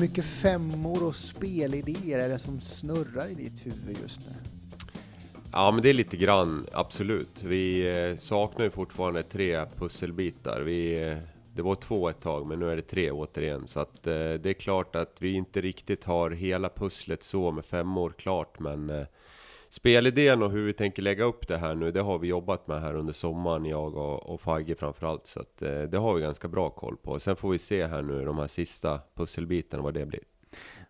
Hur mycket femmor och spelidéer är det som snurrar i ditt huvud just nu? Ja, men det är lite grann, absolut. Vi eh, saknar ju fortfarande tre pusselbitar. Vi, eh, det var två ett tag, men nu är det tre återigen. Så att, eh, det är klart att vi inte riktigt har hela pusslet så med femmor klart, men eh, spelidén och hur vi tänker lägga upp det här nu, det har vi jobbat med här under sommaren, jag och, och Fagge framförallt. Så att, eh, det har vi ganska bra koll på. Sen får vi se här nu, de här sista pusselbitarna, vad det blir.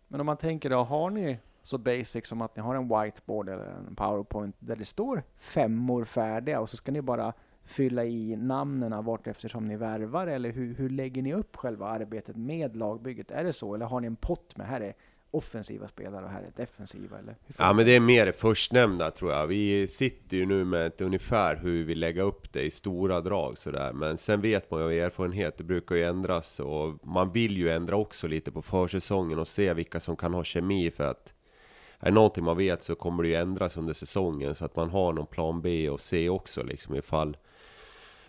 Men om man tänker då, har ni så basic som att ni har en whiteboard eller en powerpoint där det står femmor färdiga och så ska ni bara fylla i namnen vart eftersom ni värvar eller hur, hur lägger ni upp själva arbetet med lagbygget? Är det så eller har ni en pott med här är offensiva spelare och här är defensiva eller? Ja men det är mer det förstnämnda tror jag. Vi sitter ju nu med ett ungefär hur vi lägga upp det i stora drag sådär. Men sen vet man ju av erfarenhet, det brukar ju ändras och man vill ju ändra också lite på försäsongen och se vilka som kan ha kemi för att är det någonting man vet så kommer det ju ändras under säsongen så att man har någon plan B och C också liksom ifall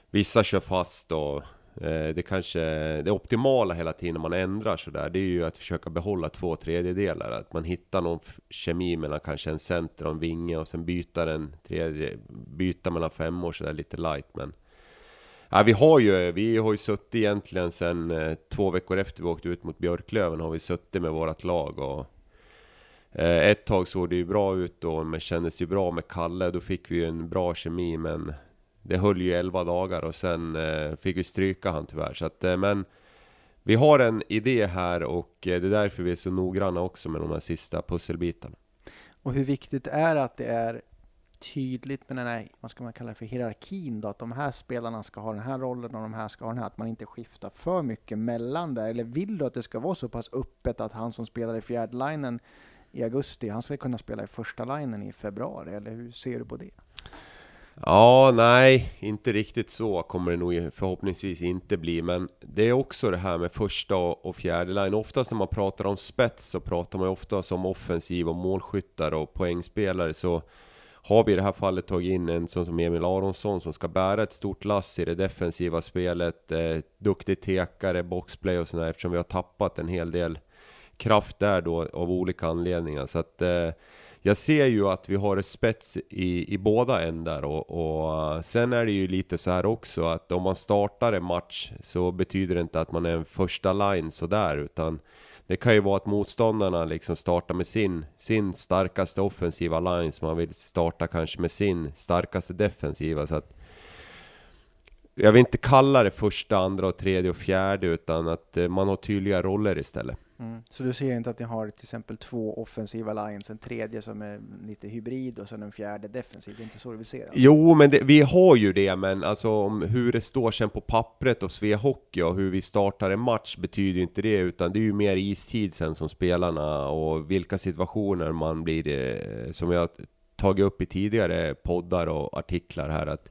vissa kör fast och Eh, det kanske, det optimala hela tiden när man ändrar sådär, det är ju att försöka behålla två tredjedelar. Att man hittar någon kemi mellan kanske en center och en vinge och sen byta den tredje, byta mellan fem år sådär lite light. Men ja, vi har ju, vi har ju suttit egentligen sen eh, två veckor efter vi åkte ut mot Björklöven har vi suttit med vårt lag och eh, ett tag såg det ju bra ut då, men kändes ju bra med Kalle. Då fick vi ju en bra kemi, men det höll ju 11 dagar och sen eh, fick vi stryka han tyvärr. Så att, eh, men vi har en idé här och eh, det är därför vi är så noggranna också med de här sista pusselbitarna. Och hur viktigt är det att det är tydligt med den här, vad ska man kalla det för, hierarkin då? Att de här spelarna ska ha den här rollen och de här ska ha den här. Att man inte skiftar för mycket mellan där. Eller vill du att det ska vara så pass öppet att han som spelar i fjärde linen i augusti, han ska kunna spela i första linen i februari? Eller hur ser du på det? Ja, nej, inte riktigt så kommer det nog förhoppningsvis inte bli. Men det är också det här med första och fjärde line. Oftast när man pratar om spets så pratar man ju oftast om offensiv och målskyttar och poängspelare. Så har vi i det här fallet tagit in en sån som Emil Aronsson som ska bära ett stort lass i det defensiva spelet. Eh, duktig tekare, boxplay och sådär eftersom vi har tappat en hel del kraft där då av olika anledningar. Så att eh, jag ser ju att vi har ett spets i, i båda ändar och, och eh, sen är det ju lite så här också att om man startar en match så betyder det inte att man är en första line sådär utan det kan ju vara att motståndarna liksom startar med sin, sin starkaste offensiva line som man vill starta kanske med sin starkaste defensiva. Så att jag vill inte kalla det första, andra och tredje och fjärde utan att eh, man har tydliga roller istället. Mm. Så du ser inte att ni har till exempel två offensiva lines, en tredje som är lite hybrid och sen en fjärde defensiv? Det är inte så du vill se det? Jo, men det, vi har ju det, men alltså om hur det står sen på pappret och Svea Hockey och hur vi startar en match betyder inte det, utan det är ju mer istid sen som spelarna och vilka situationer man blir, eh, som jag tagit upp i tidigare poddar och artiklar här, att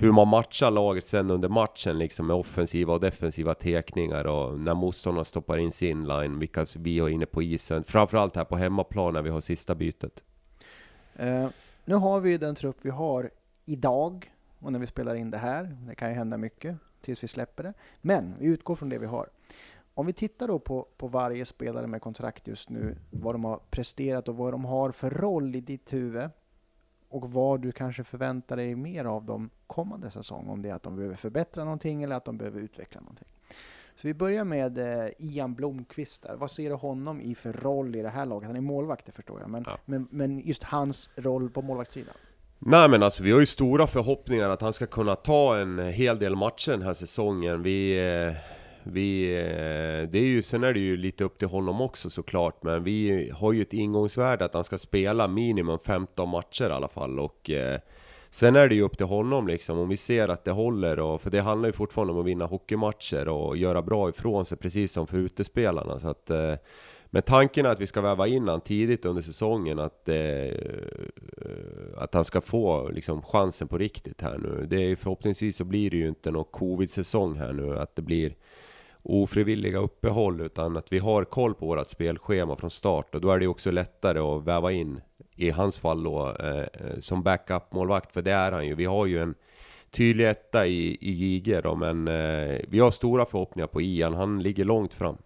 hur man matchar laget sen under matchen liksom med offensiva och defensiva tekningar och när motståndarna stoppar in sin line, vilka vi har inne på isen. Framförallt här på hemmaplan när vi har sista bytet. Uh, nu har vi den trupp vi har idag och när vi spelar in det här. Det kan ju hända mycket tills vi släpper det. Men vi utgår från det vi har. Om vi tittar då på, på varje spelare med kontrakt just nu, vad de har presterat och vad de har för roll i ditt huvud och vad du kanske förväntar dig mer av dem kommande säsong. Om det är att de behöver förbättra någonting eller att de behöver utveckla någonting. Så vi börjar med eh, Ian Blomqvist. Där. Vad ser du honom i för roll i det här laget? Han är målvakt, det förstår jag. Men, ja. men, men just hans roll på målvaktssidan? Nej men alltså vi har ju stora förhoppningar att han ska kunna ta en hel del matcher den här säsongen. Vi, eh, vi, eh, det är ju, sen är det ju lite upp till honom också såklart, men vi har ju ett ingångsvärde att han ska spela minimum 15 matcher i alla fall. Och, eh, sen är det ju upp till honom liksom, om vi ser att det håller, och, för det handlar ju fortfarande om att vinna hockeymatcher och göra bra ifrån sig, precis som för utespelarna. Så att, eh, men tanken är att vi ska väva in han tidigt under säsongen, att, eh, eh, att han ska få liksom, chansen på riktigt här nu. Det är, förhoppningsvis så blir det ju inte någon covid-säsong här nu, att det blir ofrivilliga uppehåll utan att vi har koll på vårt spelschema från start och då är det också lättare att väva in i hans fall då eh, eh, som backup-målvakt för det är han ju. Vi har ju en tydlig etta i, i JG då men eh, vi har stora förhoppningar på Ian, han ligger långt fram.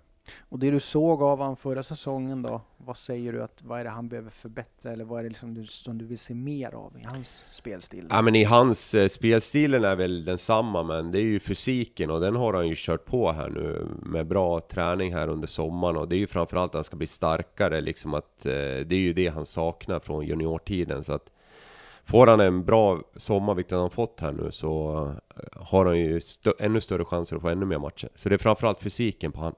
Och det du såg av honom förra säsongen då, vad säger du att vad är det han behöver förbättra eller vad är det liksom du, som du vill se mer av i hans spelstil? Ja men i hans eh, spelstilen är väl densamma men det är ju fysiken och den har han ju kört på här nu med bra träning här under sommaren och det är ju framförallt att han ska bli starkare liksom att eh, det är ju det han saknar från juniortiden så att Får han en bra sommar, vilket han har fått här nu, så eh, har han ju stö ännu större chanser att få ännu mer matcher. Så det är framförallt fysiken på han.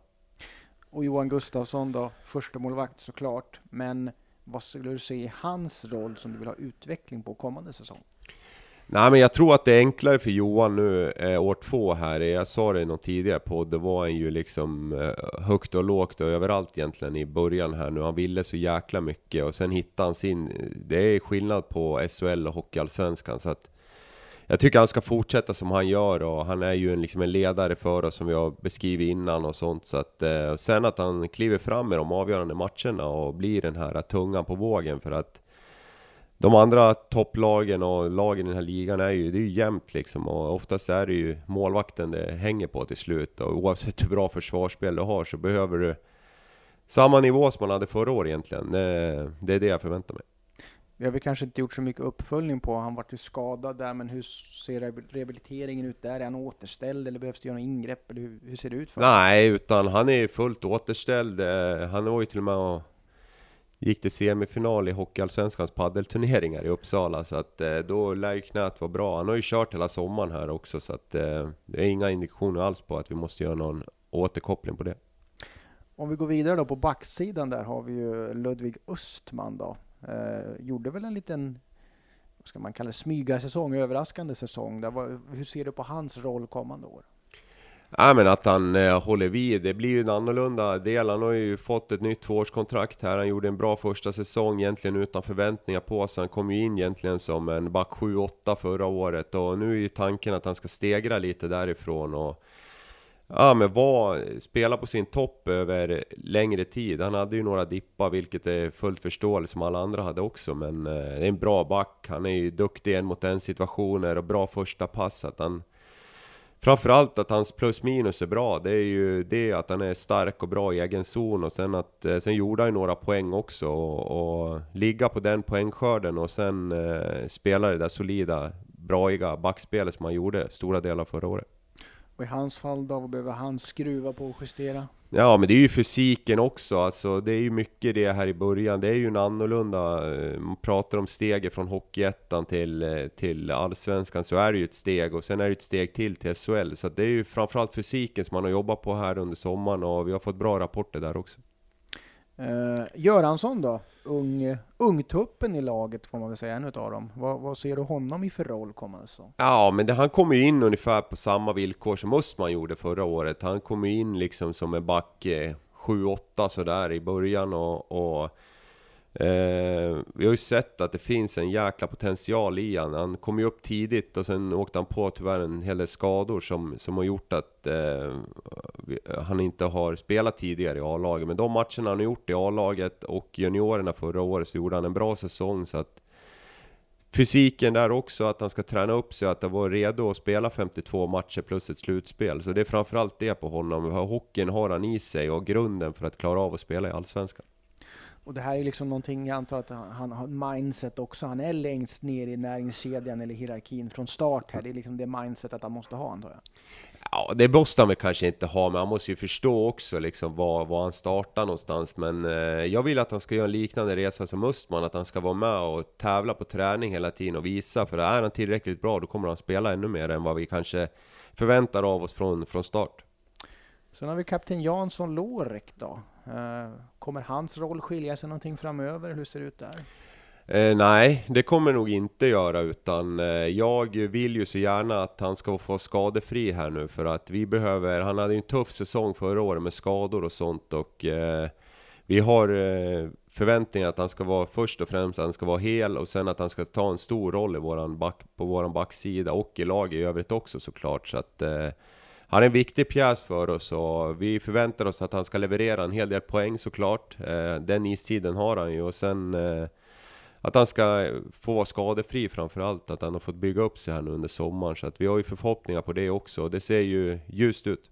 Och Johan Gustafsson då, första målvakt såklart. Men vad skulle du se i hans roll som du vill ha utveckling på kommande säsong? Nej men jag tror att det är enklare för Johan nu, eh, år två här. Jag sa det i någon tidigare podd, det var han ju liksom eh, högt och lågt och överallt egentligen i början här nu. Han ville så jäkla mycket och sen hittade han sin... Det är skillnad på SHL och Hockeyallsvenskan så att jag tycker han ska fortsätta som han gör och han är ju en, liksom en ledare för oss som vi har beskrivit innan och sånt. Så att, eh, sen att han kliver fram i de avgörande matcherna och blir den här tungan på vågen för att de andra topplagen och lagen i den här ligan är ju, det är ju jämnt liksom och oftast är det ju målvakten det hänger på till slut och oavsett hur bra försvarsspel du har så behöver du samma nivå som man hade förra året egentligen. Det, det är det jag förväntar mig. Vi har väl kanske inte gjort så mycket uppföljning på, han vart ju skadad där, men hur ser rehabiliteringen ut där? Är han återställd eller behövs det göra några ingrepp? Eller hur, hur ser det ut? För Nej, utan han är fullt återställd. Eh, han var ju till och med och gick till semifinal i Hockeyallsvenskans paddelturneringar i Uppsala, så att eh, då lär ju knät vara bra. Han har ju kört hela sommaren här också, så att eh, det är inga indikationer alls på att vi måste göra någon återkoppling på det. Om vi går vidare då på backsidan där har vi ju Ludvig Östman då. Eh, gjorde väl en liten, vad ska man kalla det, smygarsäsong, överraskande säsong. Där var, hur ser du på hans roll kommande år? Ja, men att han eh, håller vid, det blir ju en annorlunda del. Han har ju fått ett nytt tvåårskontrakt här. Han gjorde en bra första säsong egentligen utan förväntningar på sig. Han kom ju in egentligen som en back 7-8 förra året och nu är ju tanken att han ska stegra lite därifrån och ja, men var, spela på sin topp över längre tid. Han hade ju några dippar, vilket är fullt förståeligt, som alla andra hade också. Men eh, det är en bra back. Han är ju duktig en mot en situationer och bra första pass. Att han, framförallt att hans plus minus är bra. Det är ju det att han är stark och bra i egen zon och sen att eh, sen gjorde han ju några poäng också och, och ligga på den poängskörden och sen eh, spela det där solida, braiga backspelet som han gjorde stora delar förra året. Och i hans fall då, vad behöver han skruva på och justera? Ja men det är ju fysiken också, alltså det är ju mycket det här i början, det är ju en annorlunda, eh, man pratar om steget från Hockeyettan till, eh, till Allsvenskan så är det ju ett steg och sen är det ett steg till till SHL, så det är ju framförallt fysiken som man har jobbat på här under sommaren och vi har fått bra rapporter där också. Uh, Göransson då? Ung, ungtuppen i laget får man väl säga, en utav dem. Vad, vad ser du honom i för roll kommande säsong? Ja, men det, han kommer ju in ungefär på samma villkor som Östman gjorde förra året. Han kommer in liksom som en back eh, 7-8 sådär i början och, och Eh, vi har ju sett att det finns en jäkla potential i han. Han kom ju upp tidigt och sen åkte han på tyvärr en hel del skador som, som har gjort att eh, han inte har spelat tidigare i A-laget. Men de matcherna han har gjort i A-laget och juniorerna förra året så gjorde han en bra säsong. Så att fysiken där också, att han ska träna upp sig, att han var redo att spela 52 matcher plus ett slutspel. Så det är framförallt det på honom. Hockeyn har han i sig och grunden för att klara av att spela i Allsvenskan. Och det här är liksom någonting, jag antar att han har mindset också. Han är längst ner i näringskedjan eller hierarkin från start här. Det är liksom det mindsetet han måste ha antar jag. Ja, det måste han väl kanske inte ha, men han måste ju förstå också liksom var, var han startar någonstans. Men eh, jag vill att han ska göra en liknande resa som Östman, att han ska vara med och tävla på träning hela tiden och visa. För är han tillräckligt bra, då kommer han spela ännu mer än vad vi kanske förväntar av oss från, från start. Sen har vi kapten Jansson Lorek då. Eh, kommer hans roll skilja sig någonting framöver? Hur ser det ut där? Eh, nej, det kommer nog inte göra utan eh, jag vill ju så gärna att han ska få skadefri här nu för att vi behöver, han hade ju en tuff säsong förra året med skador och sånt och eh, vi har eh, förväntningar att han ska vara först och främst att han ska vara hel och sen att han ska ta en stor roll i våran back, på våran backsida och i laget i övrigt också såklart så att eh, han är en viktig pjäs för oss och vi förväntar oss att han ska leverera en hel del poäng såklart. Eh, den istiden har han ju och sen eh, att han ska få vara skadefri framförallt, att han har fått bygga upp sig här nu under sommaren. Så att vi har ju förhoppningar på det också och det ser ju ljust ut.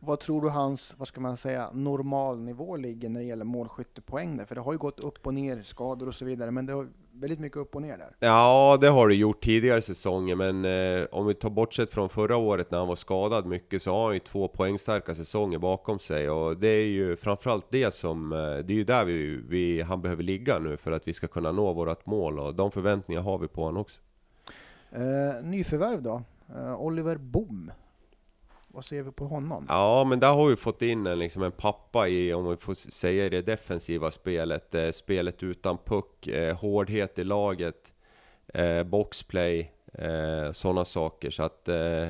Vad tror du hans, vad ska man säga, normalnivå ligger när det gäller målskyttepoäng där? För det har ju gått upp och ner, skador och så vidare, men det har väldigt mycket upp och ner där. Ja, det har det gjort tidigare säsonger, men eh, om vi tar bortsett från förra året när han var skadad mycket så har han ju två poängstarka säsonger bakom sig och det är ju framförallt det som, eh, det är ju där vi, vi, han behöver ligga nu för att vi ska kunna nå vårt mål och de förväntningar har vi på honom också. Eh, nyförvärv då? Eh, Oliver Bom. Vad ser vi på honom? Ja, men där har vi fått in en, liksom en pappa i, om vi får säga det, defensiva spelet. Eh, spelet utan puck, eh, hårdhet i laget, eh, boxplay, eh, sådana saker. Så att eh,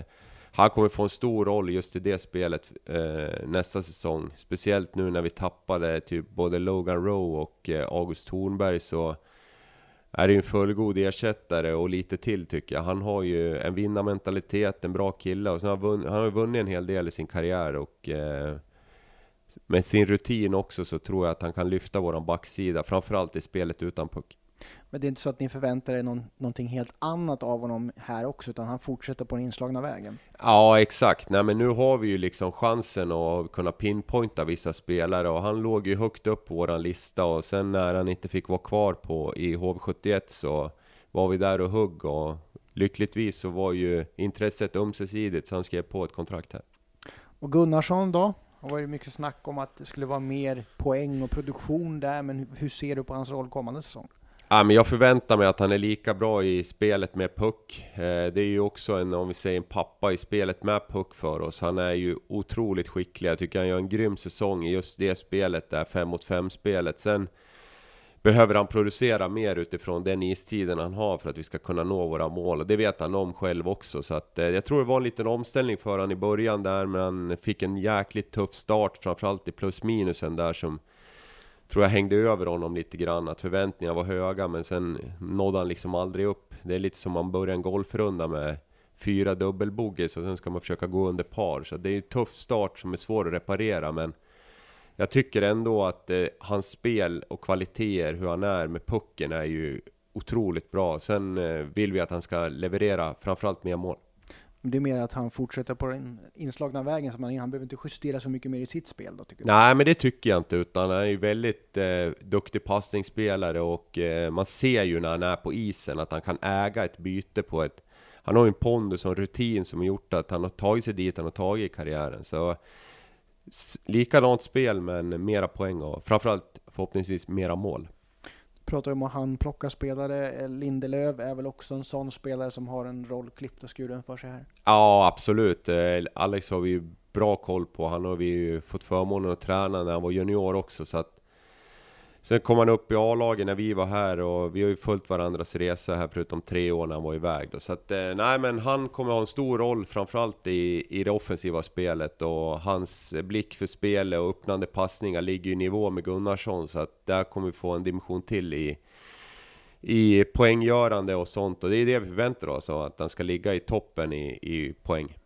han kommer få en stor roll just i det spelet eh, nästa säsong. Speciellt nu när vi tappade typ både Logan Rowe och eh, August Thornberg så är ju en fullgod ersättare och lite till tycker jag. Han har ju en vinnarmentalitet, en bra kille och sen har han, vunnit, han har vunnit en hel del i sin karriär och eh, med sin rutin också så tror jag att han kan lyfta våran backsida, framförallt i spelet utan puck. Men det är inte så att ni förväntar er någon, någonting helt annat av honom här också, utan han fortsätter på den inslagna vägen? Ja, exakt. Nej, men nu har vi ju liksom chansen att kunna pinpointa vissa spelare och han låg ju högt upp på våran lista och sen när han inte fick vara kvar på i HV71 så var vi där och hugg och lyckligtvis så var ju intresset ömsesidigt så han skrev på ett kontrakt här. Och Gunnarsson då? Det har varit mycket snack om att det skulle vara mer poäng och produktion där, men hur ser du på hans roll kommande säsong? Ja, men jag förväntar mig att han är lika bra i spelet med puck. Eh, det är ju också en, om vi säger en pappa i spelet med puck för oss. Han är ju otroligt skicklig. Jag tycker han gör en grym säsong i just det spelet, där 5 mot 5 spelet. Sen behöver han producera mer utifrån den istiden han har för att vi ska kunna nå våra mål. Och det vet han om själv också. Så att, eh, jag tror det var en liten omställning för honom i början där, men han fick en jäkligt tuff start, framförallt i plus minusen där som tror jag hängde över honom lite grann, att förväntningarna var höga men sen nådde han liksom aldrig upp. Det är lite som man börjar en golfrunda med fyra dubbelbogeys och sen ska man försöka gå under par. Så det är en tuff start som är svår att reparera men jag tycker ändå att eh, hans spel och kvaliteter, hur han är med pucken är ju otroligt bra. Sen eh, vill vi att han ska leverera framförallt mer mål. Det är mer att han fortsätter på den inslagna vägen, så man, han behöver inte justera så mycket mer i sitt spel då, tycker Nej, men det tycker jag inte, utan han är ju väldigt eh, duktig passningsspelare och eh, man ser ju när han är på isen att han kan äga ett byte på ett... Han har ju en pondus och en rutin som har gjort att han har tagit sig dit han har tagit i karriären. Så likadant spel, men mera poäng och framförallt förhoppningsvis mera mål pratar om att han plockar spelare. Eh, Lindelöf är väl också en sån spelare som har en roll klippt och skuren för sig här? Ja, absolut. Eh, Alex har vi ju bra koll på. Han har vi ju fått förmånen att träna när han var junior också, så att Sen kom han upp i A-laget när vi var här och vi har ju följt varandras resa här förutom tre år när han var iväg då. Så att, eh, nej men han kommer ha en stor roll framförallt i, i det offensiva spelet och hans blick för spelet och öppnande passningar ligger i nivå med Gunnarsson så att där kommer vi få en dimension till i, i poänggörande och sånt och det är det vi förväntar oss, att han ska ligga i toppen i, i poäng.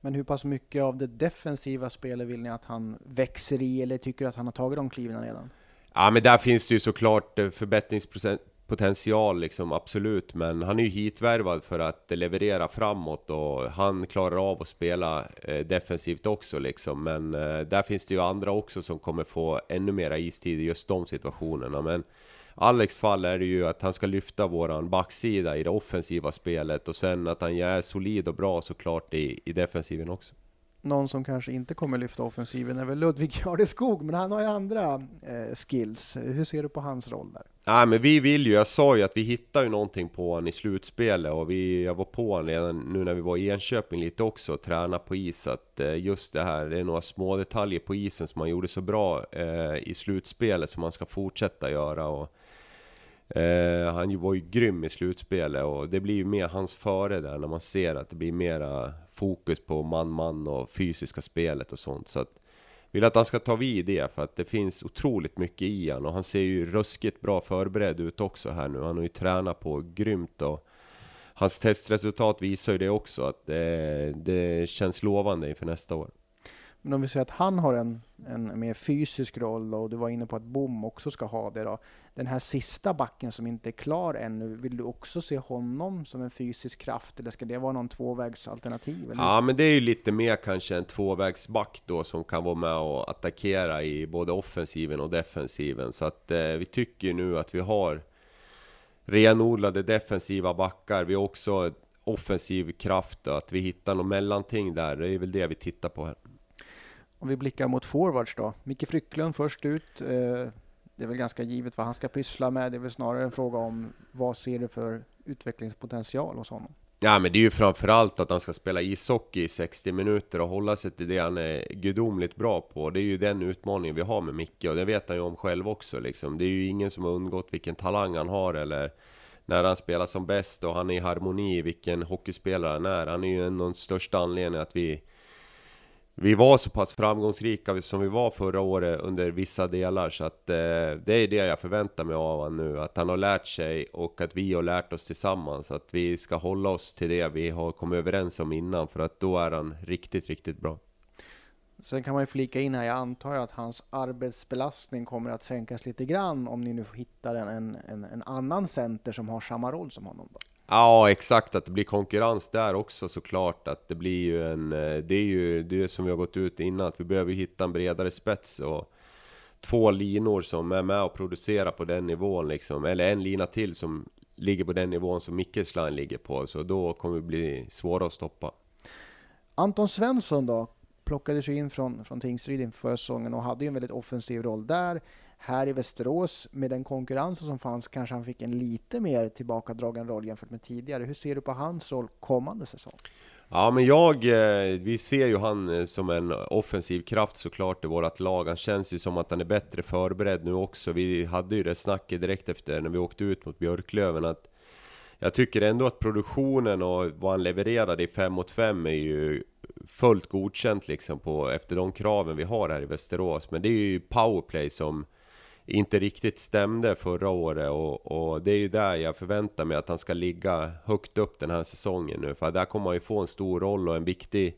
Men hur pass mycket av det defensiva spelet vill ni att han växer i eller tycker att han har tagit de kliven redan? Ja men där finns det ju såklart eh, förbättringspotential liksom, absolut. Men han är ju hitvärvad för att leverera framåt och han klarar av att spela eh, defensivt också liksom. Men eh, där finns det ju andra också som kommer få ännu mera istid i just de situationerna. Men Alex fall är det ju att han ska lyfta våran backsida i det offensiva spelet och sen att han är solid och bra såklart i, i defensiven också någon som kanske inte kommer lyfta offensiven är väl Ludvig Jardeskog, men han har ju andra eh, skills. Hur ser du på hans roll där? Nej, men vi vill ju, jag sa ju att vi hittar ju någonting på honom i slutspelet och vi, jag var på honom redan nu när vi var i Enköping lite också och tränade på is att eh, just det här, det är några små detaljer på isen som han gjorde så bra eh, i slutspelet som han ska fortsätta göra och Eh, han var ju grym i slutspelet och det blir ju mer hans före där när man ser att det blir mera fokus på man-man och fysiska spelet och sånt. Så att, vill att han ska ta vid det för att det finns otroligt mycket i han och han ser ju ruskigt bra förberedd ut också här nu. Han har ju tränat på grymt och hans testresultat visar ju det också att det, det känns lovande inför nästa år. Men om vi säger att han har en, en mer fysisk roll och du var inne på att Bom också ska ha det då. Den här sista backen som inte är klar ännu, vill du också se honom som en fysisk kraft eller ska det vara någon tvåvägsalternativ? Eller? Ja, men det är ju lite mer kanske en tvåvägsback då som kan vara med och attackera i både offensiven och defensiven. Så att eh, vi tycker nu att vi har renodlade defensiva backar. Vi har också offensiv kraft och att vi hittar något mellanting där. Det är väl det vi tittar på här. Om vi blickar mot forwards då. Micke Frycklund först ut. Eh, det är väl ganska givet vad han ska pyssla med. Det är väl snarare en fråga om vad ser du för utvecklingspotential hos honom? Ja men det är ju framförallt att han ska spela ishockey i 60 minuter och hålla sig till det han är gudomligt bra på. Det är ju den utmaningen vi har med Micke och det vet han ju om själv också liksom. Det är ju ingen som har undgått vilken talang han har eller när han spelar som bäst och han är i harmoni vilken hockeyspelare han är. Han är ju en av de största anledningarna att vi vi var så pass framgångsrika som vi var förra året under vissa delar så att eh, det är det jag förväntar mig av honom nu att han har lärt sig och att vi har lärt oss tillsammans att vi ska hålla oss till det vi har kommit överens om innan för att då är han riktigt, riktigt bra. Sen kan man ju flika in här, jag antar att hans arbetsbelastning kommer att sänkas lite grann om ni nu hittar en, en, en annan center som har samma roll som honom. Då. Ja, exakt. Att det blir konkurrens där också såklart. Att det blir ju en... Eh, det är ju det som vi har gått ut innan, att vi behöver hitta en bredare spets och två linor som är med och producerar på den nivån liksom. Eller en lina till som ligger på den nivån som Mickes line ligger på. Så då kommer det bli svåra att stoppa. Anton Svensson då? Plockades ju in från, från Tingsryd inför förra säsongen och hade ju en väldigt offensiv roll där. Här i Västerås, med den konkurrensen som fanns, kanske han fick en lite mer tillbakadragen roll jämfört med tidigare. Hur ser du på hans roll kommande säsong? Ja, men jag, eh, vi ser ju han eh, som en offensiv kraft såklart i vårt lag. Han känns ju som att han är bättre förberedd nu också. Vi hade ju det snacket direkt efter när vi åkte ut mot Björklöven att jag tycker ändå att produktionen och vad han levererade i 5 mot 5 är ju fullt godkänt liksom på, efter de kraven vi har här i Västerås. Men det är ju powerplay som inte riktigt stämde förra året och, och, det är ju där jag förväntar mig att han ska ligga högt upp den här säsongen nu. För där kommer han ju få en stor roll och en viktig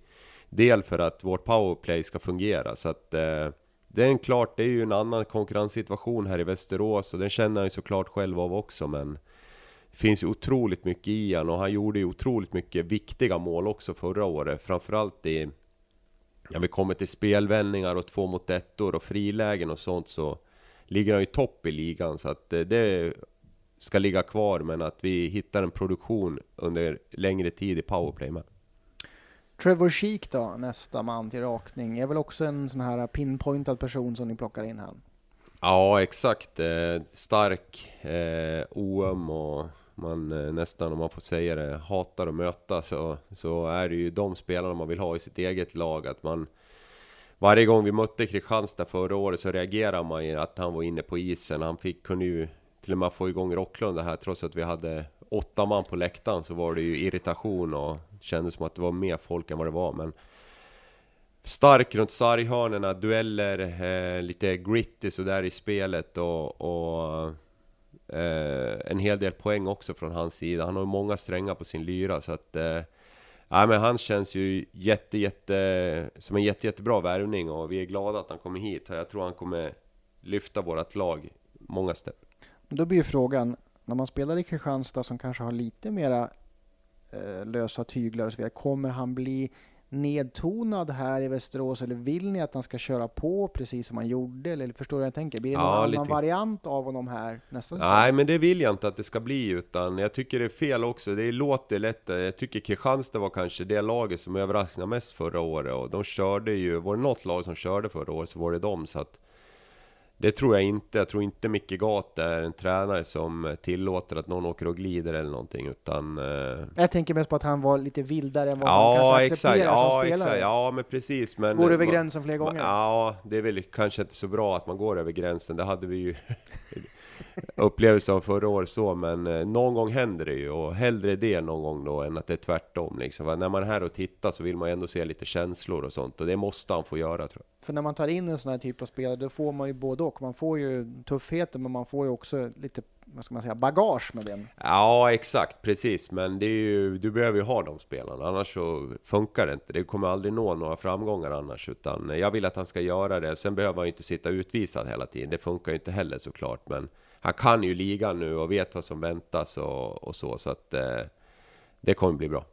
del för att vårt powerplay ska fungera. Så att eh, det är en klart, det är ju en annan konkurrenssituation här i Västerås och den känner han ju såklart själv av också men det finns ju otroligt mycket i han och han gjorde ju otroligt mycket viktiga mål också förra året. Framförallt i, när vi kommer till spelvändningar och två mot ettor och frilägen och sånt så ligger han ju topp i ligan så att eh, det ska ligga kvar men att vi hittar en produktion under längre tid i powerplay med. Trevor Sheek då, nästa man till rakning, är väl också en sån här pinpointad person som ni plockar in här? Ja, exakt. Eh, stark, eh, oöm och man eh, nästan, om man får säga det, hatar att möta så, så är det ju de spelarna man vill ha i sitt eget lag. Att man varje gång vi mötte Kristianstad förra året så reagerade man ju att han var inne på isen. Han fick, kunde ju till och med få igång Rocklunda här trots att vi hade åtta man på läktaren så var det ju irritation och det kändes som att det var mer folk än vad det var. Men stark runt sarghörnorna, dueller, eh, lite gritty sådär i spelet och, och eh, en hel del poäng också från hans sida. Han har många strängar på sin lyra så att eh, Ja, men han känns ju jätte, jätte, som en jätte, jättebra värvning och vi är glada att han kommer hit. Jag tror han kommer lyfta vårt lag många steg. Då blir ju frågan, när man spelar i Kristianstad som kanske har lite mera eh, lösa tyglar och så vidare, kommer han bli nedtonad här i Västerås eller vill ni att han ska köra på precis som han gjorde? Eller förstår du vad jag tänker? Blir det någon ja, annan variant av honom här nästa säsong? Nej, men det vill jag inte att det ska bli utan jag tycker det är fel också. Det låter lätt. Jag tycker Kristianstad var kanske det laget som överraskade mest förra året och de körde ju, var det något lag som körde förra året så var det dem så att det tror jag inte. Jag tror inte Micke Gat är en tränare som tillåter att någon åker och glider eller någonting, utan... Eh... Jag tänker mest på att han var lite vildare än vad ja, man kanske exakt, accepterar ja, som spelare. Exakt, ja, men precis. Men, går över gränsen flera gånger? Ja, det är väl kanske inte så bra att man går över gränsen. Det hade vi ju upplevelse av förra året så, men eh, någon gång händer det ju och hellre det någon gång då än att det är tvärtom liksom. När man är här och tittar så vill man ju ändå se lite känslor och sånt och det måste han få göra tror jag. För när man tar in en sån här typ av spelare då får man ju både och. Man får ju tuffheten men man får ju också lite vad ska man säga, bagage med den. Ja, exakt, precis. Men det är ju, du behöver ju ha de spelarna, annars så funkar det inte. Det kommer aldrig nå några framgångar annars, utan jag vill att han ska göra det. Sen behöver han ju inte sitta utvisad hela tiden, det funkar ju inte heller såklart. Men han kan ju ligan nu och vet vad som väntas och, och så, så att eh, det kommer bli bra.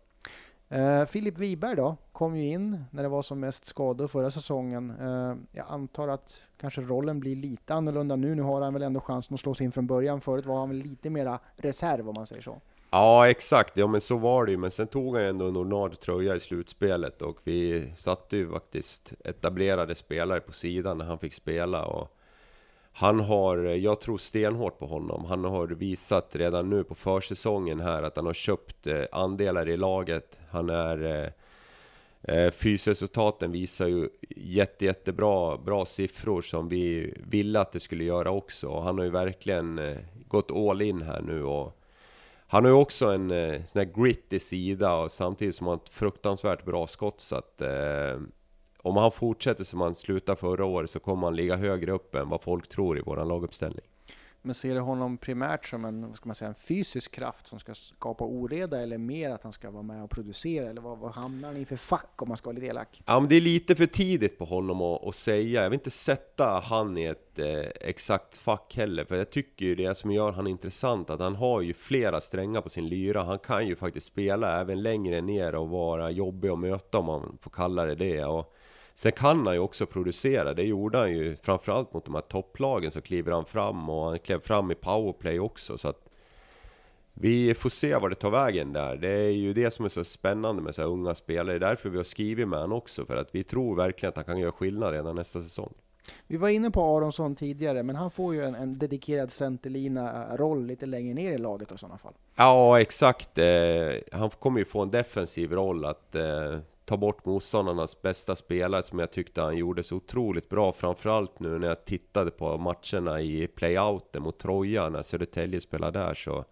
Uh, Filip Wiberg då, kom ju in när det var som mest skador förra säsongen. Uh, jag antar att kanske rollen blir lite annorlunda nu. Nu har han väl ändå chansen att slå sig in från början. Förut var han väl lite mera reserv om man säger så. Ja, exakt. Ja, men så var det ju. Men sen tog han ju ändå en ordinarie tröja i slutspelet och vi satte ju faktiskt etablerade spelare på sidan när han fick spela. Och han har, jag tror stenhårt på honom. Han har visat redan nu på försäsongen här att han har köpt eh, andelar i laget. Han är eh, eh, Fysresultaten visar ju jätte, jättebra bra siffror som vi ville att det skulle göra också. Och han har ju verkligen gått all in här nu och han har ju också en sån här gritty sida och samtidigt som han har ett fruktansvärt bra skott så att om han fortsätter som han slutade förra året så kommer han ligga högre upp än vad folk tror i våran laguppställning. Men ser du honom primärt som en, vad ska man säga, en fysisk kraft som ska skapa oreda eller mer att han ska vara med och producera? Eller vad, vad hamnar han i för fack om man ska vara lite elak? Ja, men det är lite för tidigt på honom att, att säga. Jag vill inte sätta han i ett eh, exakt fack heller, för jag tycker ju det som gör han intressant att han har ju flera strängar på sin lyra. Han kan ju faktiskt spela även längre ner och vara jobbig att möta om man får kalla det det. Och Sen kan han ju också producera, det gjorde han ju framförallt mot de här topplagen så kliver han fram och han klev fram i powerplay också så att vi får se var det tar vägen där. Det är ju det som är så spännande med så här unga spelare. Det är därför vi har skrivit med honom också, för att vi tror verkligen att han kan göra skillnad redan nästa säsong. Vi var inne på Aronsson tidigare, men han får ju en, en dedikerad centerlina-roll lite längre ner i laget i sådana fall. Ja, exakt. Eh, han kommer ju få en defensiv roll att eh, ta bort motståndarnas bästa spelare som jag tyckte han gjorde så otroligt bra. Framförallt nu när jag tittade på matcherna i playouten mot Troja när Södertälje spelade där så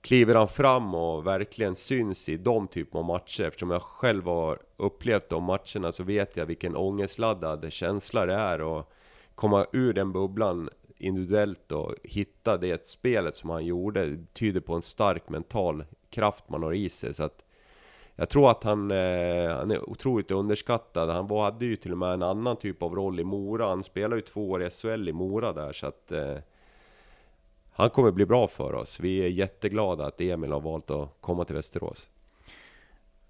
kliver han fram och verkligen syns i de typer av matcher. Eftersom jag själv har upplevt de matcherna så vet jag vilken ångestladdad känsla det är att komma ur den bubblan individuellt och hitta det spelet som han gjorde. Det tyder på en stark mental kraft man har i sig. Så att jag tror att han, eh, han är otroligt underskattad. Han var, hade ju till och med en annan typ av roll i Mora. Han spelade ju två år i SHL i Mora där så att eh, han kommer bli bra för oss. Vi är jätteglada att Emil har valt att komma till Västerås.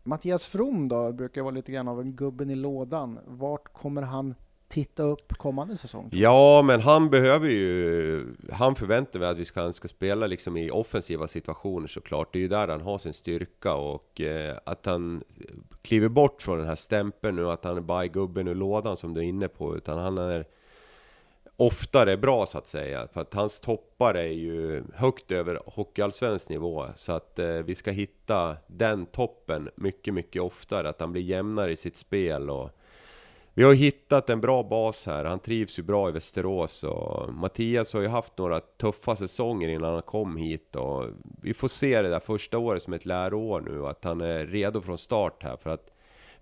Mattias From då, brukar vara lite grann av en gubben i lådan. Vart kommer han titta upp kommande säsong? Ja, men han behöver ju... Han förväntar sig att vi ska, han ska spela liksom i offensiva situationer såklart. Det är ju där han har sin styrka och eh, att han kliver bort från den här stämpeln nu att han är bara gubben ur lådan som du är inne på, utan han är oftare bra så att säga. För att hans toppar är ju högt över hockeyallsvensk nivå. Så att eh, vi ska hitta den toppen mycket, mycket oftare. Att han blir jämnare i sitt spel och vi har hittat en bra bas här. Han trivs ju bra i Västerås och Mattias har ju haft några tuffa säsonger innan han kom hit och vi får se det där första året som ett läroår nu, att han är redo från start här för att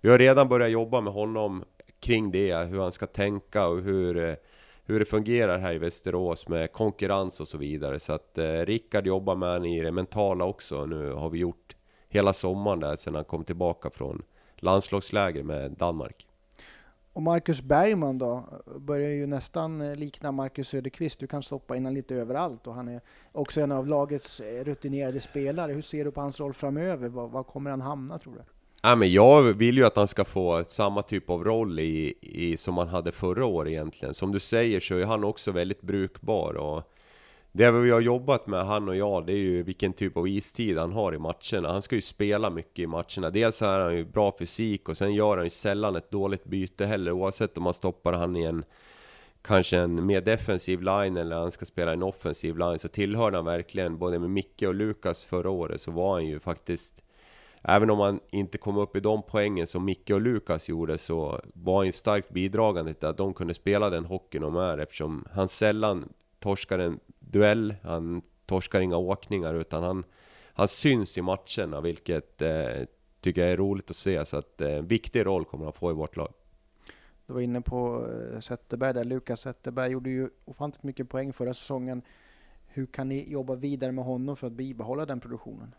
vi har redan börjat jobba med honom kring det, hur han ska tänka och hur, hur det fungerar här i Västerås med konkurrens och så vidare. Så att eh, Rickard jobbar med honom i det mentala också. Nu har vi gjort hela sommaren där sedan han kom tillbaka från landslagsläger med Danmark. Och Marcus Bergman då, börjar ju nästan eh, likna Marcus Söderqvist. Du kan stoppa in honom lite överallt och han är också en av lagets eh, rutinerade spelare. Hur ser du på hans roll framöver? Var, var kommer han hamna tror du? Ja, men jag vill ju att han ska få samma typ av roll i, i, som han hade förra året egentligen. Som du säger så är han också väldigt brukbar och det vi har jobbat med, han och jag, det är ju vilken typ av istid han har i matcherna. Han ska ju spela mycket i matcherna. Dels är han ju bra fysik och sen gör han ju sällan ett dåligt byte heller. Oavsett om man stoppar han i en kanske en mer defensiv line eller han ska spela en offensiv line så tillhör han verkligen, både med Micke och Lukas förra året så var han ju faktiskt Även om han inte kom upp i de poängen som Micke och Lukas gjorde så var han ju starkt bidragande till att de kunde spela den hockeyn de är eftersom han sällan torskar en duell, han torskar inga åkningar utan han, han syns i matcherna vilket eh, tycker jag är roligt att se. Så att eh, viktig roll kommer han få i vårt lag. Du var inne på eh, Zetterberg där, Lukas Zetterberg gjorde ju ofantligt mycket poäng förra säsongen. hur kan ni jobba vidare med honom för att bibehålla den produktionen?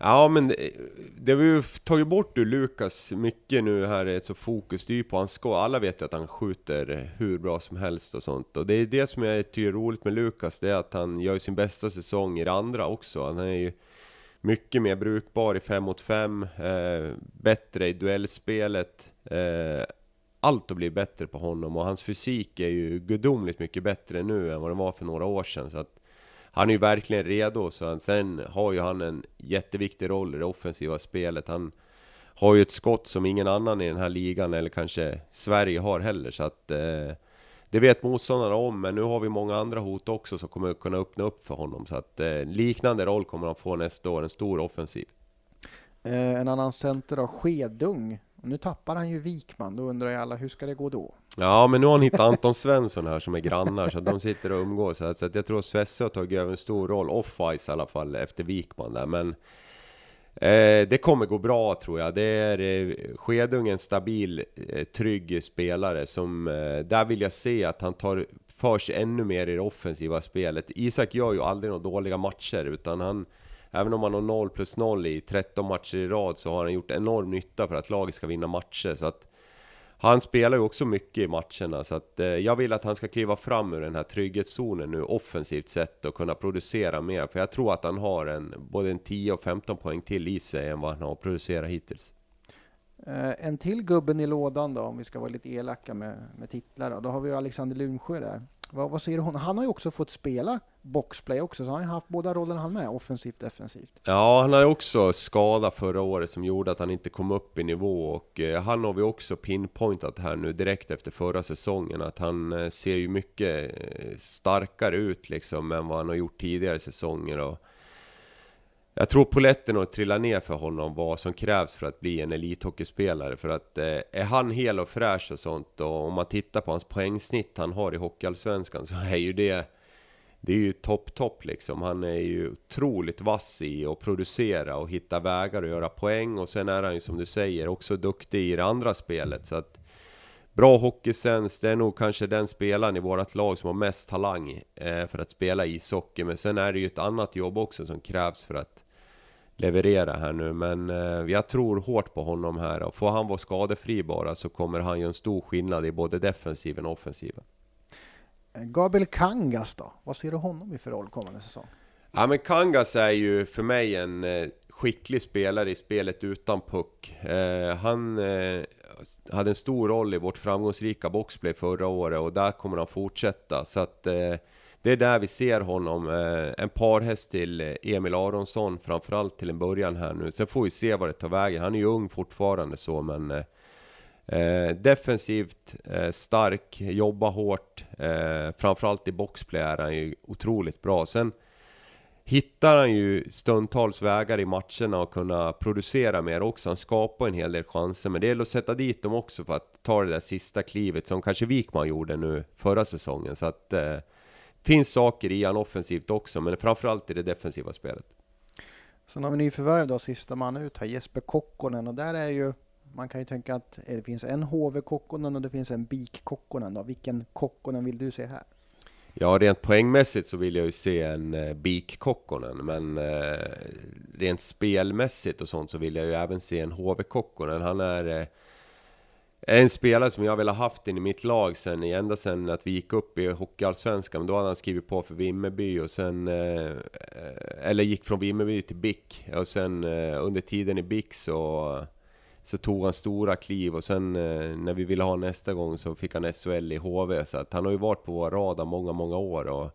Ja men det, det har vi ju tagit bort ur Lukas mycket nu här, är så fokus, det är ju på hans skott. Alla vet ju att han skjuter hur bra som helst och sånt. Och det är det som jag tycker är roligt med Lukas, det är att han gör sin bästa säsong i det andra också. Han är ju mycket mer brukbar i 5 mot 5, eh, bättre i duellspelet. Eh, allt har blivit bättre på honom och hans fysik är ju gudomligt mycket bättre nu än vad den var för några år sedan. Så att han är ju verkligen redo, så han, sen har ju han en jätteviktig roll i det offensiva spelet. Han har ju ett skott som ingen annan i den här ligan, eller kanske Sverige har heller, så att eh, det vet motståndarna om, men nu har vi många andra hot också som kommer kunna öppna upp för honom. Så att eh, liknande roll kommer han få nästa år, en stor offensiv. Eh, en annan center då, Skedung. Nu tappar han ju Wikman, då undrar jag alla, hur ska det gå då? Ja, men nu har han hittat Anton Svensson här som är grannar, så de sitter och umgås här. Så att jag tror Svesse har tagit över en stor roll, off-ice i alla fall, efter Wikman där. Men eh, det kommer gå bra tror jag. Det är eh, Skedung en stabil, eh, trygg spelare som, eh, där vill jag se att han tar för sig ännu mer i det offensiva spelet. Isak gör ju aldrig några dåliga matcher, utan han Även om han har 0 plus 0 i 13 matcher i rad så har han gjort enorm nytta för att laget ska vinna matcher. Så att han spelar ju också mycket i matcherna, så att eh, jag vill att han ska kliva fram ur den här trygghetszonen nu offensivt sett och kunna producera mer. För jag tror att han har en, både en 10 och 15 poäng till i sig än vad han har producerat hittills. Eh, en till gubben i lådan då, om vi ska vara lite elaka med, med titlar. Då. då har vi Alexander Lunsjö där. Vad, vad säger hon? Han har ju också fått spela boxplay också, så han har haft båda rollerna han med, offensivt defensivt. Ja, han hade också skada förra året som gjorde att han inte kom upp i nivå och eh, han har vi också pinpointat här nu direkt efter förra säsongen att han eh, ser ju mycket eh, starkare ut liksom än vad han har gjort tidigare säsonger och jag tror poletten att trilla ner för honom vad som krävs för att bli en elithockeyspelare. För att eh, är han hel och fräsch och sånt och om man tittar på hans poängsnitt han har i Hockeyallsvenskan så är ju det det är ju topp, topp liksom. Han är ju otroligt vass i att producera och hitta vägar och göra poäng. Och sen är han ju som du säger också duktig i det andra spelet. Så att bra hockeysens, det är nog kanske den spelaren i vårt lag som har mest talang eh, för att spela ishockey. Men sen är det ju ett annat jobb också som krävs för att leverera här nu. Men eh, jag tror hårt på honom här. Och får han vara skadefri bara så kommer han göra en stor skillnad i både defensiven och offensiven. Gabriel Kangas då? Vad ser du honom i för roll kommande säsong? Ja men Kangas är ju för mig en eh, skicklig spelare i spelet utan puck. Eh, han eh, hade en stor roll i vårt framgångsrika boxplay förra året och där kommer han fortsätta. Så att det är där vi ser honom. Eh, en parhäst till eh, Emil Aronsson framförallt till en början här nu. Sen får vi se vad det tar vägen. Han är ju ung fortfarande så men eh, eh, defensivt eh, stark, jobbar hårt, eh, framförallt i boxplay är han ju otroligt bra. Sen hittar han ju stundtals vägar i matcherna och kunna producera mer också. Han skapar en hel del chanser, men det gäller att sätta dit dem också för att ta det där sista klivet som kanske Wikman gjorde nu förra säsongen. Så att eh, finns saker i han offensivt också, men framförallt i det defensiva spelet. Sen har vi nyförvärv då, sista man ut här, Jesper Kokkonen och där är ju man kan ju tänka att det finns en HV Kokkonen och det finns en BIK Kokkonen. Då. Vilken Kokkonen vill du se här? Ja, rent poängmässigt så vill jag ju se en eh, BIK Kokkonen, men eh, rent spelmässigt och sånt så vill jag ju även se en HV Kokkonen. Han är eh, en spelare som jag vill ha haft in i mitt lag sen, ända sen att vi gick upp i Hockeyallsvenskan. Då hade han skrivit på för Vimmerby och sen, eh, eller gick från Vimmerby till BIK och sen eh, under tiden i BIK så så tog han stora kliv och sen eh, när vi ville ha nästa gång så fick han SHL i HV. Så att han har ju varit på vår radar många, många år. Och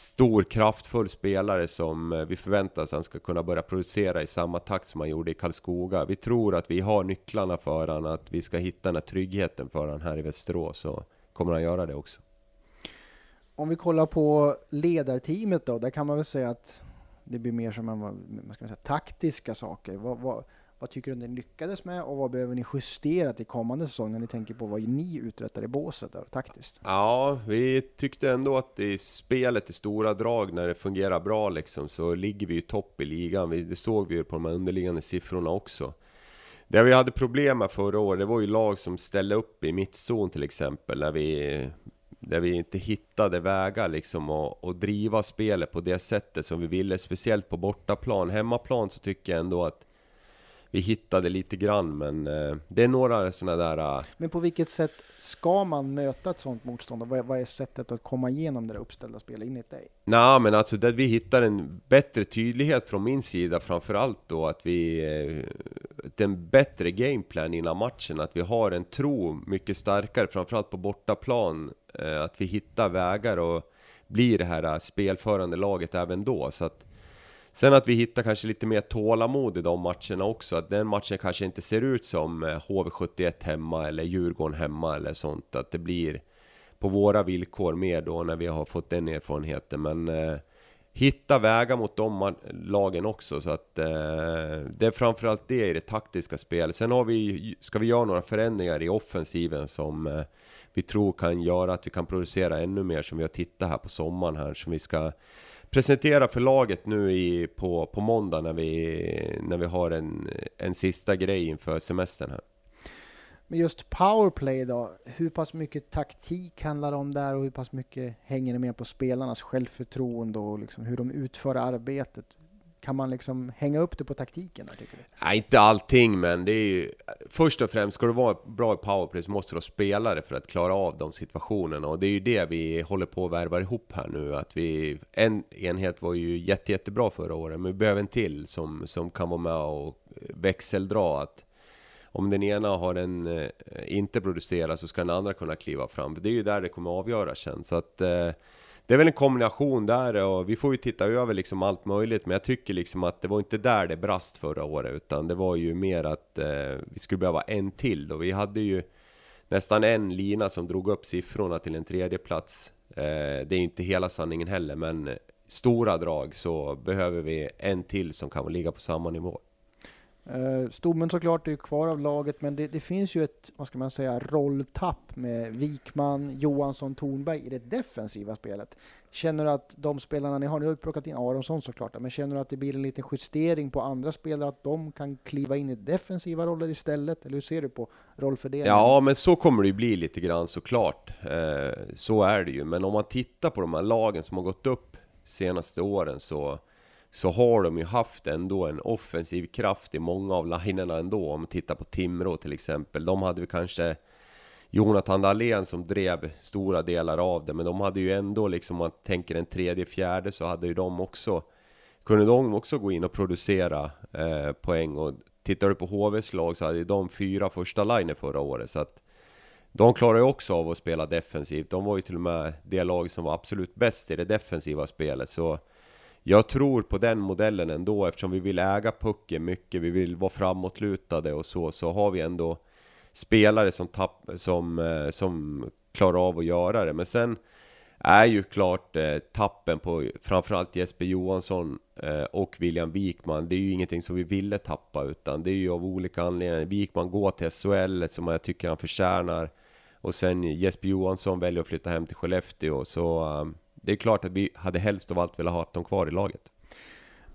stor, kraftfull spelare som eh, vi förväntar oss han ska kunna börja producera i samma takt som han gjorde i Karlskoga. Vi tror att vi har nycklarna för han, att vi ska hitta den här tryggheten för han här i Västerås. Så kommer han göra det också. Om vi kollar på ledarteamet då, där kan man väl säga att det blir mer som en, vad ska man säga, taktiska saker. Vad, vad, vad tycker du ni lyckades med och vad behöver ni justera till kommande säsong när ni tänker på vad ni uträttar i båset där, taktiskt? Ja, vi tyckte ändå att i spelet i stora drag när det fungerar bra liksom så ligger vi ju topp i ligan. det såg vi ju på de här underliggande siffrorna också. Det vi hade problem med förra året, det var ju lag som ställde upp i mittzon till exempel, när vi där vi inte hittade vägar liksom och, och driva spelet på det sättet som vi ville, speciellt på bortaplan. Hemmaplan så tycker jag ändå att vi hittade lite grann, men eh, det är några sådana där... Uh... Men på vilket sätt ska man möta ett sådant motstånd? Vad, vad är sättet att komma igenom det där uppställda spelet enligt dig? Nej, men alltså där vi hittar en bättre tydlighet från min sida, framförallt då att vi... Uh, en bättre gameplan innan matchen, att vi har en tro mycket starkare, framförallt på bortaplan, att vi hittar vägar och blir det här spelförande laget även då. Så att Sen att vi hittar kanske lite mer tålamod i de matcherna också, att den matchen kanske inte ser ut som eh, HV71 hemma eller Djurgården hemma eller sånt, att det blir på våra villkor mer då när vi har fått den erfarenheten. Men eh, hitta vägar mot de lagen också, så att eh, det är framförallt det i det taktiska spelet. Sen har vi, ska vi göra några förändringar i offensiven som eh, vi tror kan göra att vi kan producera ännu mer som vi har tittat här på sommaren här, som vi ska presentera för laget nu i, på, på måndag när vi, när vi har en, en sista grej inför semestern här. Men just powerplay då, hur pass mycket taktik handlar det om där och hur pass mycket hänger det med på spelarnas självförtroende och liksom hur de utför arbetet? Kan man liksom hänga upp det på taktiken? Tycker du? Nej, inte allting, men det är ju... Först och främst, ska du vara bra i powerplay så måste du ha spelare för att klara av de situationerna. Och det är ju det vi håller på att värva ihop här nu. Att vi, en enhet var ju jätte, jättebra förra året, men vi behöver en till som, som kan vara med och växeldra. Att om den ena har en eh, inte producerat så ska den andra kunna kliva fram. För det är ju där det kommer att avgöra sen. Så att... Eh, det är väl en kombination där och vi får ju titta över liksom allt möjligt men jag tycker liksom att det var inte där det brast förra året utan det var ju mer att eh, vi skulle behöva en till då. Vi hade ju nästan en lina som drog upp siffrorna till en tredje plats. Eh, det är ju inte hela sanningen heller men stora drag så behöver vi en till som kan ligga på samma nivå. Eh, stommen såklart är ju kvar av laget, men det, det, finns ju ett, vad ska man säga, rolltapp med Wikman, Johansson, Thornberg i det defensiva spelet. Känner du att de spelarna ni har, ni har ju plockat in Aronsson såklart, men känner du att det blir en liten justering på andra spelare, att de kan kliva in i defensiva roller istället? Eller hur ser du på rollfördelningen? Ja, men så kommer det ju bli lite grann såklart. Eh, så är det ju, men om man tittar på de här lagen som har gått upp senaste åren så så har de ju haft ändå en offensiv kraft i många av linerna ändå. Om man tittar på Timrå till exempel. De hade ju kanske Jonathan Dahlén som drev stora delar av det, men de hade ju ändå liksom, om man tänker en tredje, fjärde, så hade ju de också, kunde de också gå in och producera eh, poäng. Och tittar du på HVs lag så hade ju de fyra första liner förra året, så att de klarar ju också av att spela defensivt. De var ju till och med det lag som var absolut bäst i det defensiva spelet, så jag tror på den modellen ändå eftersom vi vill äga pucken mycket, vi vill vara framåtlutade och så, så har vi ändå spelare som, tapp, som, eh, som klarar av att göra det. Men sen är ju klart eh, tappen på framförallt Jesper Johansson eh, och William Wikman, det är ju ingenting som vi ville tappa utan det är ju av olika anledningar. Wikman går till SHL som jag tycker han förtjänar och sen Jesper Johansson väljer att flytta hem till Skellefteå så um, det är klart att vi hade helst av allt velat ha dem kvar i laget.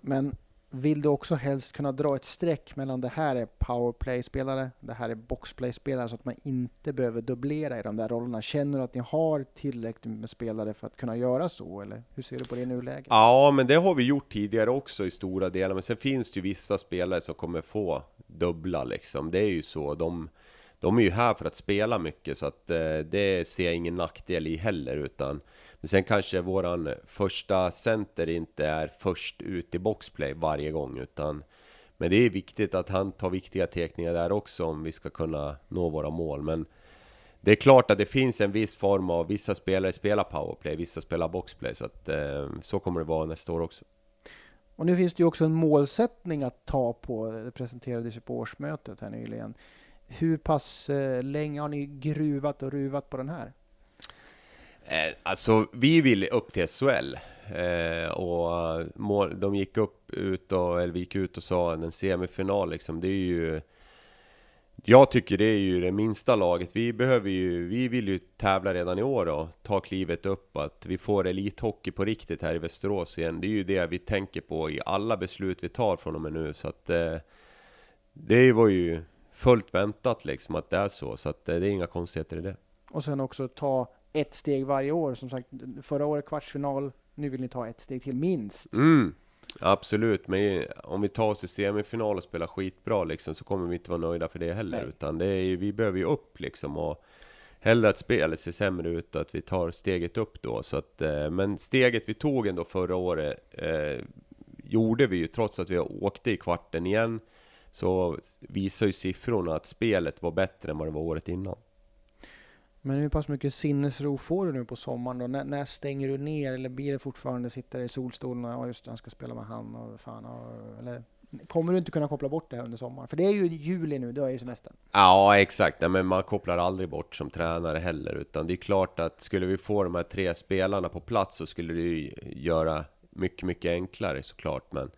Men vill du också helst kunna dra ett streck mellan det här är powerplay-spelare, det här är boxplay-spelare så att man inte behöver dubblera i de där rollerna. Känner du att ni har tillräckligt med spelare för att kunna göra så eller hur ser du på det i nuläget? Ja, men det har vi gjort tidigare också i stora delar, men sen finns det ju vissa spelare som kommer få dubbla liksom. Det är ju så. De, de är ju här för att spela mycket så att eh, det ser jag ingen nackdel i heller utan men sen kanske våran första center inte är först ut i boxplay varje gång utan Men det är viktigt att han tar viktiga teckningar där också om vi ska kunna nå våra mål men Det är klart att det finns en viss form av vissa spelare spelar powerplay, vissa spelar boxplay så att eh, så kommer det vara nästa år också. Och nu finns det ju också en målsättning att ta på, det presenterades ju på årsmötet här nyligen. Hur pass eh, länge har ni gruvat och ruvat på den här? Eh, alltså, vi ville upp till SHL. Eh, och mål, de gick upp ut och, eller vi gick ut och sa en semifinal liksom. Det är ju... Jag tycker det är ju det minsta laget. Vi behöver ju, vi vill ju tävla redan i år och ta klivet upp. Att vi får elithockey på riktigt här i Västerås igen. Det är ju det vi tänker på i alla beslut vi tar från och med nu. Så att eh, det var ju fullt väntat liksom att det är så. Så att eh, det är inga konstigheter i det. Och sen också ta ett steg varje år. Som sagt, förra året kvartsfinal, nu vill ni ta ett steg till minst. Mm. Absolut, men om vi tar oss till semifinal och spelar skitbra liksom, så kommer vi inte vara nöjda för det heller. Nej. Utan det är vi behöver ju upp liksom. Och hellre att spelet ser sämre ut, att vi tar steget upp då. Så att, eh, men steget vi tog ändå förra året eh, gjorde vi ju, trots att vi åkte i kvarten igen. Så visar ju siffrorna att spelet var bättre än vad det var året innan. Men hur pass mycket sinnesro får du nu på sommaren då? När, när stänger du ner? Eller blir det fortfarande sitta i solstolen och ja, just det, han ska spela med han och fan och, eller Kommer du inte kunna koppla bort det här under sommaren? För det är ju juli nu, då är ju semestern. Ja, exakt. Nej, men man kopplar aldrig bort som tränare heller, utan det är klart att skulle vi få de här tre spelarna på plats så skulle det ju göra mycket, mycket enklare såklart. Men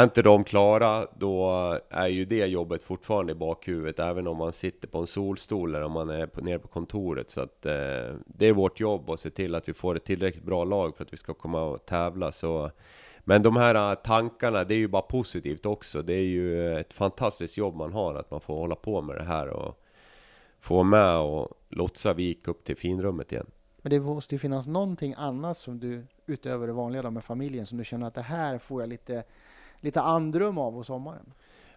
är inte de klara, då är ju det jobbet fortfarande i bakhuvudet, även om man sitter på en solstol eller om man är på, nere på kontoret. Så att eh, det är vårt jobb att se till att vi får ett tillräckligt bra lag för att vi ska komma och tävla. Så men de här eh, tankarna, det är ju bara positivt också. Det är ju ett fantastiskt jobb man har, att man får hålla på med det här och få med och lotsa Vik upp till finrummet igen. Men det måste ju finnas någonting annat som du, utöver det vanliga då med familjen, som du känner att det här får jag lite, lite andrum av och sommaren?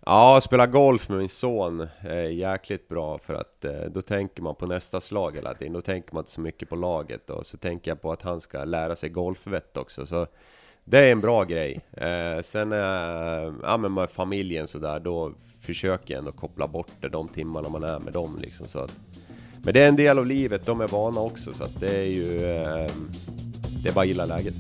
Ja, spela golf med min son är jäkligt bra för att eh, då tänker man på nästa slag hela tiden. Då tänker man inte så mycket på laget och så tänker jag på att han ska lära sig golfvett också. Så det är en bra grej. Eh, sen eh, ja, men med familjen sådär, då försöker jag ändå koppla bort det de timmarna man är med dem. Liksom, så att, men det är en del av livet, de är vana också, så att det är ju... Eh, det är bara att gilla läget.